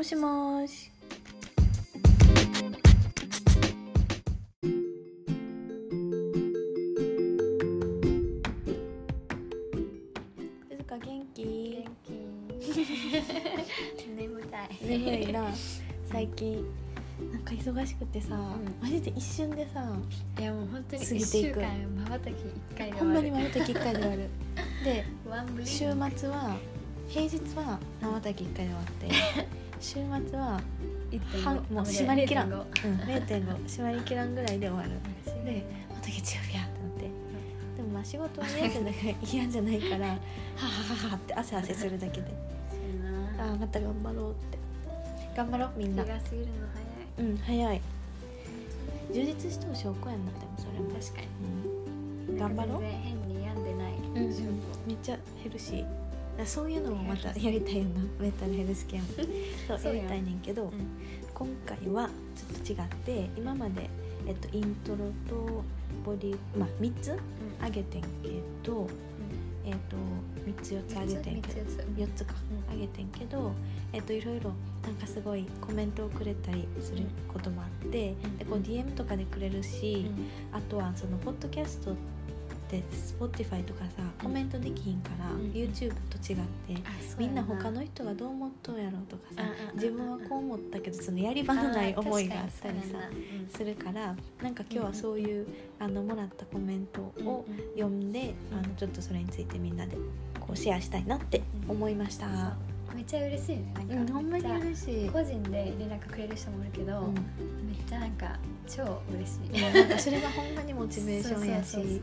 もしもーし。静か元気？元気。眠たい。眠いな。最近。なんか忙しくてさ、マジで一瞬でさいやもう本当に過ぎ1ていく。週間まばたき1回でほんまにまばたき1回で終わるで 週末は平日はまばたき1回で終わって 週末は半もう締まりきらん、うん、0.5締まりきらんぐらいで終わる。でまた月曜日やってなって。でもまあ仕事はねじゃな嫌じゃないからははははって汗汗するだけで。ああまた頑張ろうって。頑張ろうみんな。気が過ぎるのうん早い。充実しとる証拠やんなでもそれも。確かうん。に頑張ろう。全然変に病んでない。うん。めっちゃヘルシーそういうのもまたやりたいよな。メンタルヘルスケアも。そうややりたいねんけど、うん今回はちょっと違って今まで、えっと、イントロとボディまあ3つうん。上げてんけど、えっと3つ4つ上げてんけど三つ四つ4つかうん上げてんけど、えっといろいろなんかすごいコメントをくれたりすることもあって、うん。でこう DM とかでくれるし、うん。あとはそのポッドキャストって Spotify とかさコメントできひんから、うん YouTube と違ってみんなや他の人がどう思っとんやろうとかさうんうんうんうん自分はこう思ったけどそのやり場のない思いがあったりさするからなんか今日はそういうあのもらったコメントをうんうん読んでうん。あのちょっとそれについてみんなでこうシェアしたいなって思いました。めっちゃ嬉しいねうん、なんかほんまに嬉しい。ゃ個人で連絡くれる人もいるけど、うん。めっちゃなんか超嬉しい。それがほんまにモチベーションやし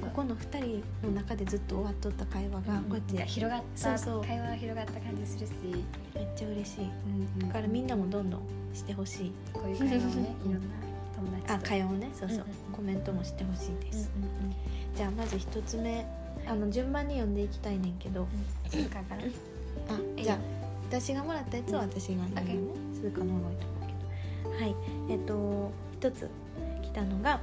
ここの2人の中でずっと終わっとった会話がこうやっていや広がったそうそう。会話が広がった感じするし、めっちゃ嬉しい。うんだからみんなもどんどんしてほしい。こういう会話をね いろんな友達と。あ会話をねそうそう、うんうんコメントもしてほしいです、うんうんじゃあまず1つ目。あの順番に読んでいきたいねんけど、うん。静かからあじゃあ私がもらったやつは私が読むね。鈴鹿の方がいいと思うけど。はい。えっ、と一つ来たのが、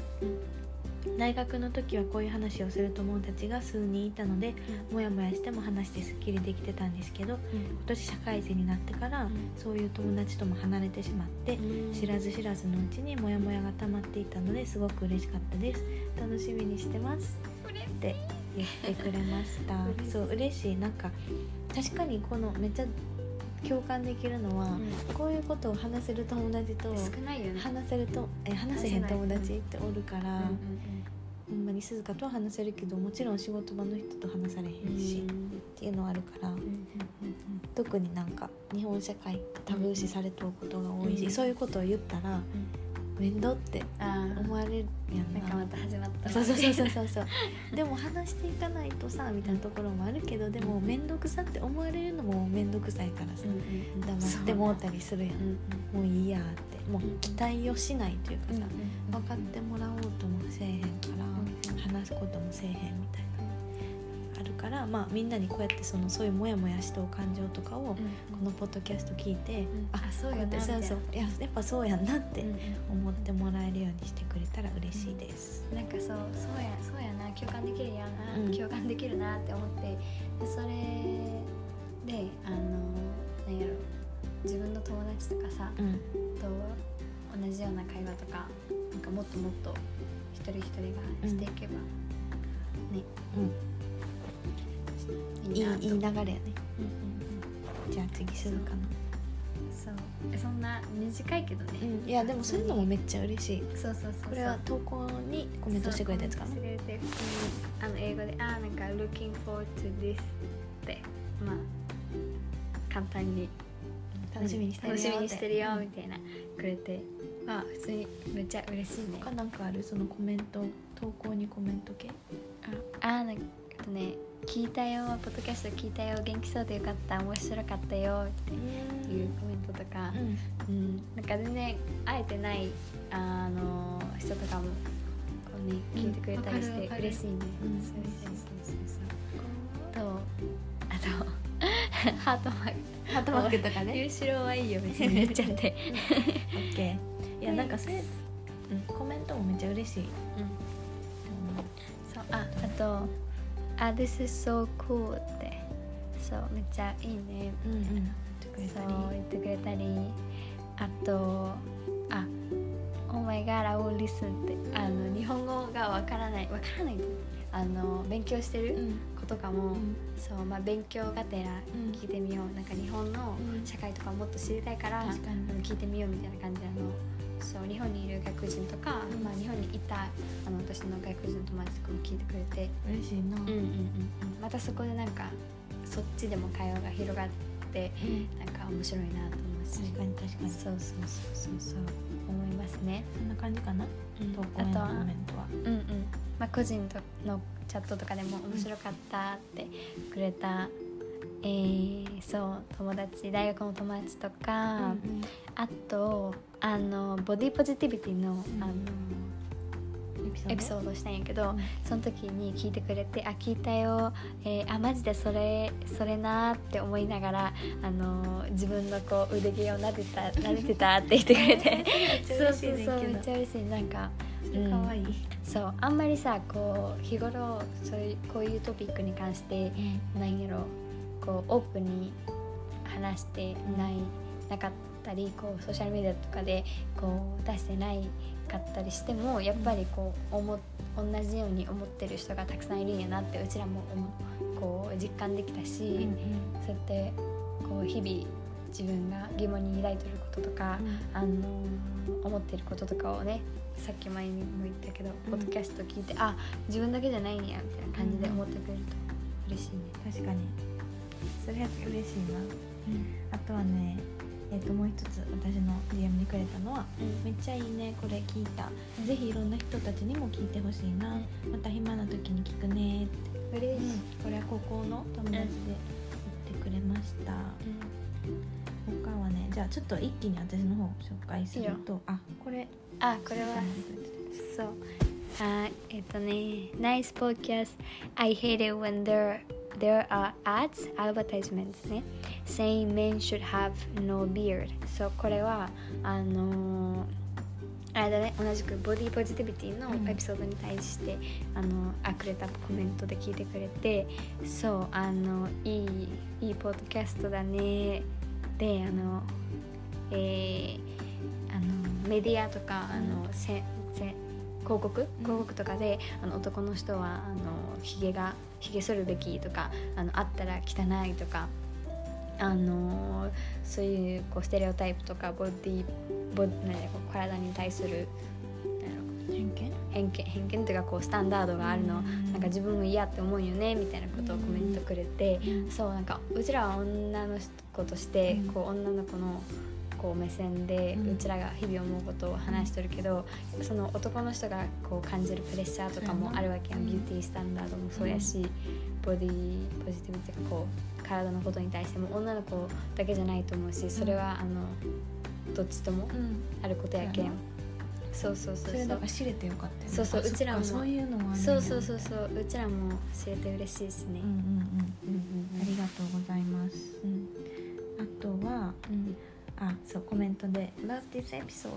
大学の時はこういう話をする友達が数人いたのでモヤモヤしても話してすっきりできてたんですけど今年社会人になってから、そういう友達とも離れてしまって、知らず知らずのうちにモヤモヤが溜まっていたのですごく嬉しかったです。楽しみにしてます。って言ってくれました。そう嬉しい。なんか確かにこのめっちゃ共感できるのは、こういうことを話せる友達と少ないよね。話せるとえ話せへん友達っておるから、うんうんほんまに鈴鹿とは話せるけどもちろん仕事場の人と話されへんし、っていうのはあるから、うんうんうん特になんか日本社会タブー視されとることが多いし、うん。そういうことを言ったら面倒って思われるやんな。なんかまた始まったわ。そうそうそうそうそう。でも話していかないとさみたいなところもあるけどでも面倒くさって思われるのも面倒くさいからさ。うんうんうん。黙ってもうたりするやん。うんうんもういいやって。もう期待をしないというかさ。うん分かってもらおうともせえへんから話すこともせえへんみたいなあるからまあみんなにこうやってそのそういうモヤモヤした感情とかをこのポッドキャスト聞いて、ん。ああそうやってそうそう。いややっぱそうやんなってうんうん思ってもらえるようにしてくれたら嬉しいです。なんかそうそうやそうやな。共感できるやな、うん。共感できるなって思って。でそれであのなんやろ。自分の友達とかさうん。と同じような会話とかなんかもっともっと一人一人がしていけば、ね。うん、いいいいなといい流れやね。うんうんうん。じゃあ次するかな。そう。えそんな短いけどね、うん、いやでもそういうのもめっちゃ嬉しい。そうそうそうこれは投稿にコメントしてくれたやつかな。してくれてあの英語で「あーなんか looking forward to this」って。まあ簡単に。楽しみにしてるよ楽しみにしてるようんみたいなくれて。まあ普通にめっちゃ嬉しいね他なんかあるそのコメント投稿にコメント系。ああーなんかえっとね聞いたよポッドキャスト聞いたよ元気そうでよかった面白かったよっていうコメントとかうんうん、なんか全然会えてないあの人とかもこうね聞いてくれたりして嬉しいね。うんそうそうそうそう。とあと ハートマーク。ハートマークとかね。優勝はいいよ別に 言っちゃって。オッケー。いやなんかそれ、うん、コメントもめっちゃ嬉しい。うん。そうああとあ This is so cool って。そうめっちゃいいね。うんうん。そう言ってくれたり。あとあ「Oh my god I will listen」って。あの日本語がわからない。わからないあの勉強してる？うん。子とかも、うん。そうまあ、勉強がてらうん。聞いてみよう、なんか日本のうん。社会とかもっと知りたいから、あの聞いてみようみたいな感じであの。そう日本にいる外国人とか、うん。まあ、日本にいたあの私の外国人の友達とかも聞いてくれて、嬉しいな、うんうんうんうん、またそこでなんかそっちでも会話が広がってうん。なんか面白いなと思うし。確かに確かに。そうそうそうそうそう。思いますね。そんな感じかな？うん。投稿へのコメントはうんうんまあ、個人とのチャットとかでも面白かったってくれた、えーそう友達大学の友達とか、うんあとあのボディポジティビティの,、んあのエピソードしたんやけど、うん。その時に聞いてくれて「あ聞いたよ、えーあマジでそれそれな」って思いながらあの自分のこう腕毛を撫でた撫でてたって言ってくれて。そうそうそうめっちゃ嬉しい。なんかかわいい、そうあんまりさこう日頃そういうこういうトピックに関してなん。やろこうオープンに話してない、なかったりこうソーシャルメディアとかでこう出してないかったりしてもやっぱりこう思同じように思ってる人がたくさんいるんやなってうちらもこう実感できたし、うんうん。そうやってこう日々自分が疑問に抱いてることとか、あの思ってることとかをねさっき前にも言ったけど、うん。ポッドキャスト聞いてあ自分だけじゃないんやみたいな感じで思ってくれると嬉しいね。確かに。それやって嬉しいな。あとはねえっ、ともう一つ私の DM にくれたのはめっちゃいいねこれ聞いた、ぜひいろんな人たちにも聞いてほしいな、また暇な時に聞くねって、嬉しい、これは高校の友達で言ってくれました、他はねじゃあちょっと一気に私の方紹介すると。あこれ。あこれは。そう。あえっとね。Nice podcast I hate it when there there are ads advertisements ね。Saying men should have no beard そうこれはあのーあれだね。同じくボディポジティビティのうん。エピソードに対して、あのあくれたコメントで聞いてくれてそうあのいいいいポッドキャストだね。であのえーあのメディアとかあの、せせ広告？広告とかで、あの男の人はあのひげがひげ剃るべきとかあのあったら汚いとかあのそういうこうステレオタイプとかボディボなんだろうこう体に対する偏見？偏見偏見というかこうスタンダードがあるの、うん。なんか自分も嫌って思うよねみたいなことをコメントくれて、うん。そうなんかうちらは女の子として、うん。こう女の子のこう目線で、ううんちらが日々思うことを話してるけど、その男の人がこう感じるプレッシャーとかもあるわけやん、うん。ビューティースタンダードもそうやし、ボディポジティブっていうかこう体のことに対しても女の子だけじゃないと思うしそれはあのどっちともうん。あることやけん、そうそうそうそう。そ知れてよかったよね。そうそううちらも。そういうのもそうそうそうそう。うちらも知れて嬉しいですねうんうん。うんうんうん。ありがとうございます。うん。あとはうんあそうコメントで「Love this episode」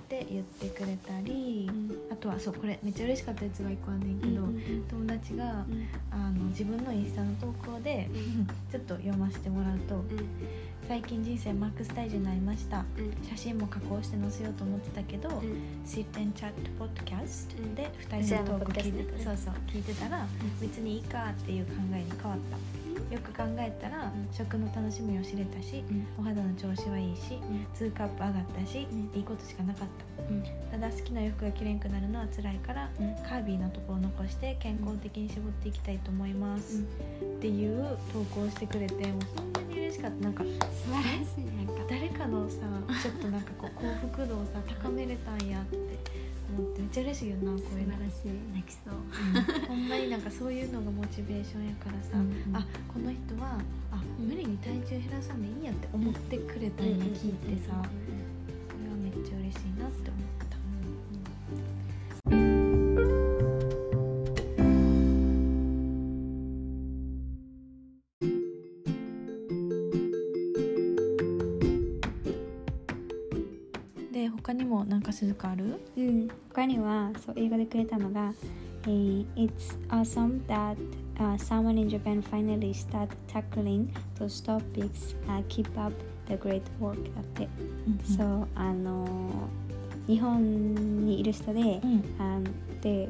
って言ってくれたり、あとはそうこれめっちゃ嬉しかったやつが一個あんねんけど、友達があの自分のインスタの投稿でちょっと読ませてもらうと「最近人生マックス体重になりました。写真も加工して載せようと思ってたけど、シッテンチャットポッドキャストで2人のトーク聞いてそうそう聞いてたら別にいいかっていう考えに変わったよく考えたらうん。食の楽しみを知れたしお肌の調子はいいし2カップ上がったしうん。いいことしかなかった。ただ好きな洋服が着れんくなるのは辛いからカービィなところを残して健康的に絞っていきたいと思います。っていう投稿をしてくれてもうそんなに嬉しかった。なんか素晴らしい。なんか。誰かのさちょっとなんかこう幸福度をさ高めれたんやって思ってめっちゃ嬉しいよなこういうの。素晴らしい。泣きそう。ほんまになんかそういうのがモチベーションやからさ、うんあこの人はあ無理に体重減らさんでいいんやって思ってくれたんや聞いてさ、それにもなんか鈴鹿あるうん、他にはそう英語でくれたのが、えー It's awesome that、uh, someone in Japan finally start tackling those topics、uh, keep up The Great Walk だって、うんそうあの日本にいる人で、うんあで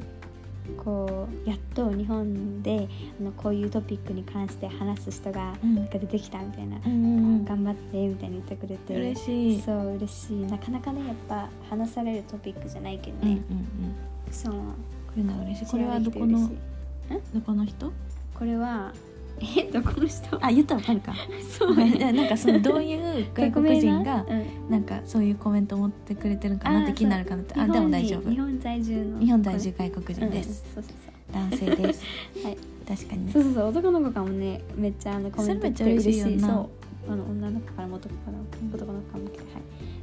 こうやっと日本であのこういうトピックに関して話す人がうん。なんか出てきたみたいな、うん頑張ってみたいに言ってくれて嬉しい。そう嬉しい。なかなかねやっぱ話されるトピックじゃないけどうんうんね、うん。そう。これのは嬉しい。これはどこのどこの人？これはえどこの人？あ言ったらわかるか。そう。いやなんかそのどういう外国人がうん。なんかそういうコメントを持ってくれてるかなって気になるかなって。あ日本にでも大丈夫。日本在住の。日本在住外国人です、うんそうそう男性です。はい。確かに。ねそうそうそう。男の子からもねめっちゃあのコメント来てそれめっちゃ嬉しいよな。そうあの女の子からも男からも男の子からも来てはい。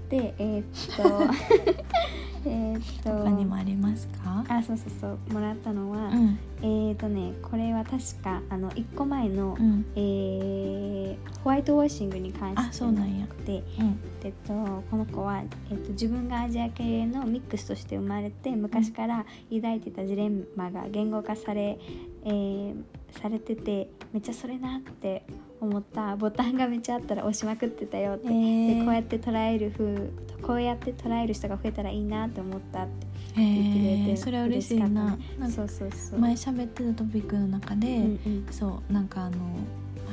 でえーっと えーっと他にもありますか？あそうそうそうもらったのは、うん。えーっとねこれは確かあの1個前の、うん。えーホワイトウォッシングに関してあそうなんや。で、うん。えっと、この子は、えっと、自分がアジア系のミックスとして生まれて昔から抱いてたジレンマが言語化され,、えーされててめっちゃそれなって思ったボタンがめっちゃあったら押しまくってたよって、えー。でこうやって捉える風こうやって捉える人が増えたらいいなって思ったって言ってくれてへえそれは嬉しいな。嬉なんかそうそうそう。前喋ってたトピックの中で、うんうん。そうなんかあの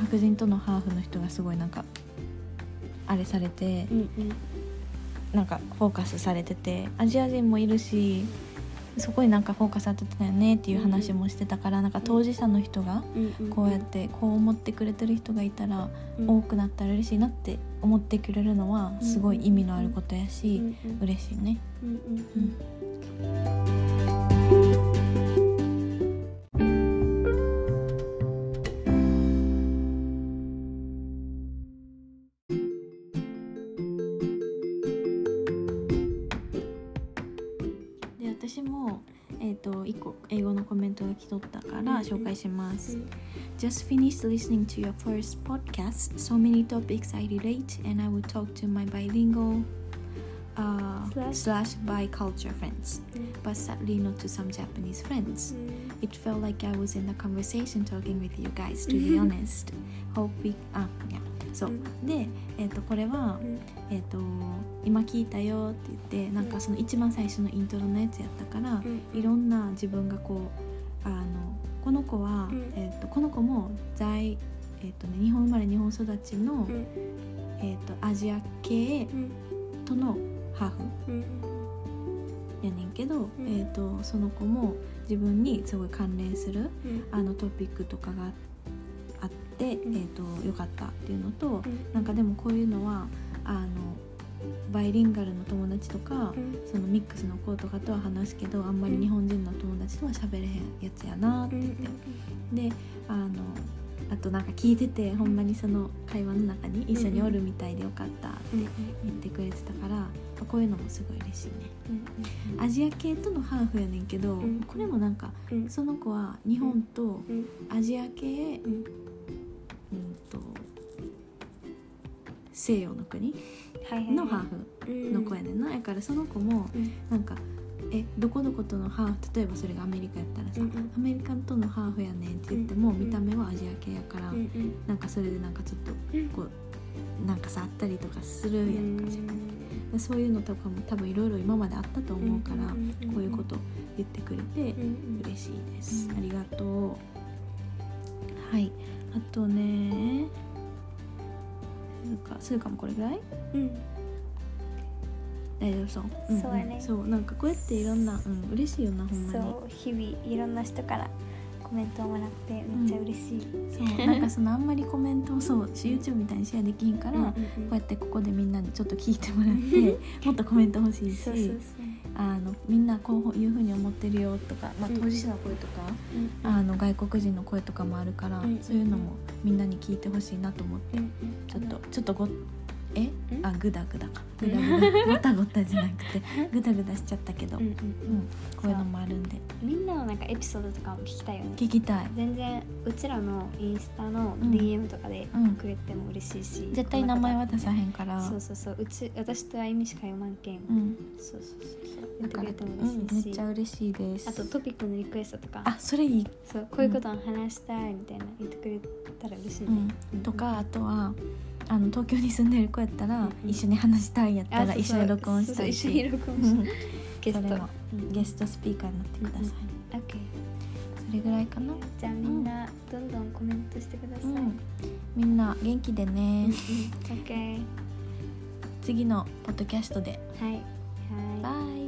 白人とのハーフの人がすごいなんかあれされてうんうん。なんかフォーカスされててアジア人もいるしそこになんかフォーカス当ててたよねっていう話もしてたから、なんか当事者の人がこうやってこう思ってくれてる人がいたらうん。多くなったら嬉しいなって思ってくれるのはすごい意味のあることやし嬉しいね。うんで私も、えー、と1個英語のコメントが来とったから紹介します。Just finished listening to your first podcast. So many topics I relate, and I will talk to my bilingual uh, Slash. slash biculture friends, but sadly not to some Japanese friends. It felt like I was in a conversation talking with you guys, to be honest. Hope we あいや そう、で、えー、とこれは、えー、と今聞いたよって言ってなんかその一番最初のイントロのやつやったから、いろんな自分がこうあのこの子は、うん。えー、とこの子も在、えーとね、日本生まれ日本育ちの、えー、とアジア系とのハーフやねんけど、えー、とその子も自分にすごい関連するあのトピックとかがあって、えー、とよかったっていうのと、なんかでもこういうのはあのバイリンガルの友達とか、そのミックスの子とかとは話すけどあんまり日本人の友達とは喋れへんやつやなって。言って、であのあとなんか聞いててほんまにその会話の中に一緒におるみたいでよかったって言ってくれてたから、こういうのもすごい嬉しいね。アジア系とのハーフやねんけど、んこれもなん。かその子は日本とアジア系、西洋の国のハーフの子やねんな、やからその子もなんかえどこどことのハーフ？例えばそれがアメリカやったらさ、うんうん。アメリカとのハーフやねんって言っても、見た目はアジア系やから、なんかそれでなんかちょっとこうなんかさあったりとかするやんか、でそういうのとかも多分いろいろ今まであったと思うから、こういうこと言ってくれて嬉しいです、うん。ありがとう。はい。あとねなんかそうかもこれぐらい？大丈夫そう、んん。そうやね。そうなんかこうやっていろんな、うん、嬉しいよなほんまに。そう日々いろんな人からコメントをもらってめっちゃ嬉しい、そうなんかそのあんまりコメントをそう YouTube みたいにシェアできんから、こうやってここでみんなにちょっと聞いてもらって もっとコメント欲しいし。そうそうそうあのみんなこういうふうに思ってるよとか、まあ、うん。当事者の声とか、うん。あの外国人の声とかもあるから、うん。そういうのもみんなに聞いてほしいなと思って、うん。ちょっとちょっとごえ？ん？あグダグダか。うん。グダグダごたごたじゃなくて グダグダしちゃったけど、うんうんうん。こういうのもあるんで。みんなのなんかエピソードとかも聞きたいよね。聞きたい。全然うちらのインスタのうん。DM とかでうん。くれても嬉しいし、絶対名前は出さへんから。そうそうそう。うち私とあゆみしか読まんけん、うん。そうそうそう。そう言ってくれてもうん、め嬉しいし、っちゃ嬉しいです。あとトピックのリクエストとか。あそれいい、そう。こういうことを話したいみたいな言ってくれたら嬉しいね、うん、とかあとはあの東京に住んでる子やったら、うん。うん一緒に話したいやったら一緒に録音したい。し一緒に録音したい。ゲスト。ゲストスピーカーになってください、オッケー。それぐらいかな、じゃあみんなどんどんコメントしてください、うん。みんな元気でね、オッケー。次のポッドキャストで。はい。はい。バイ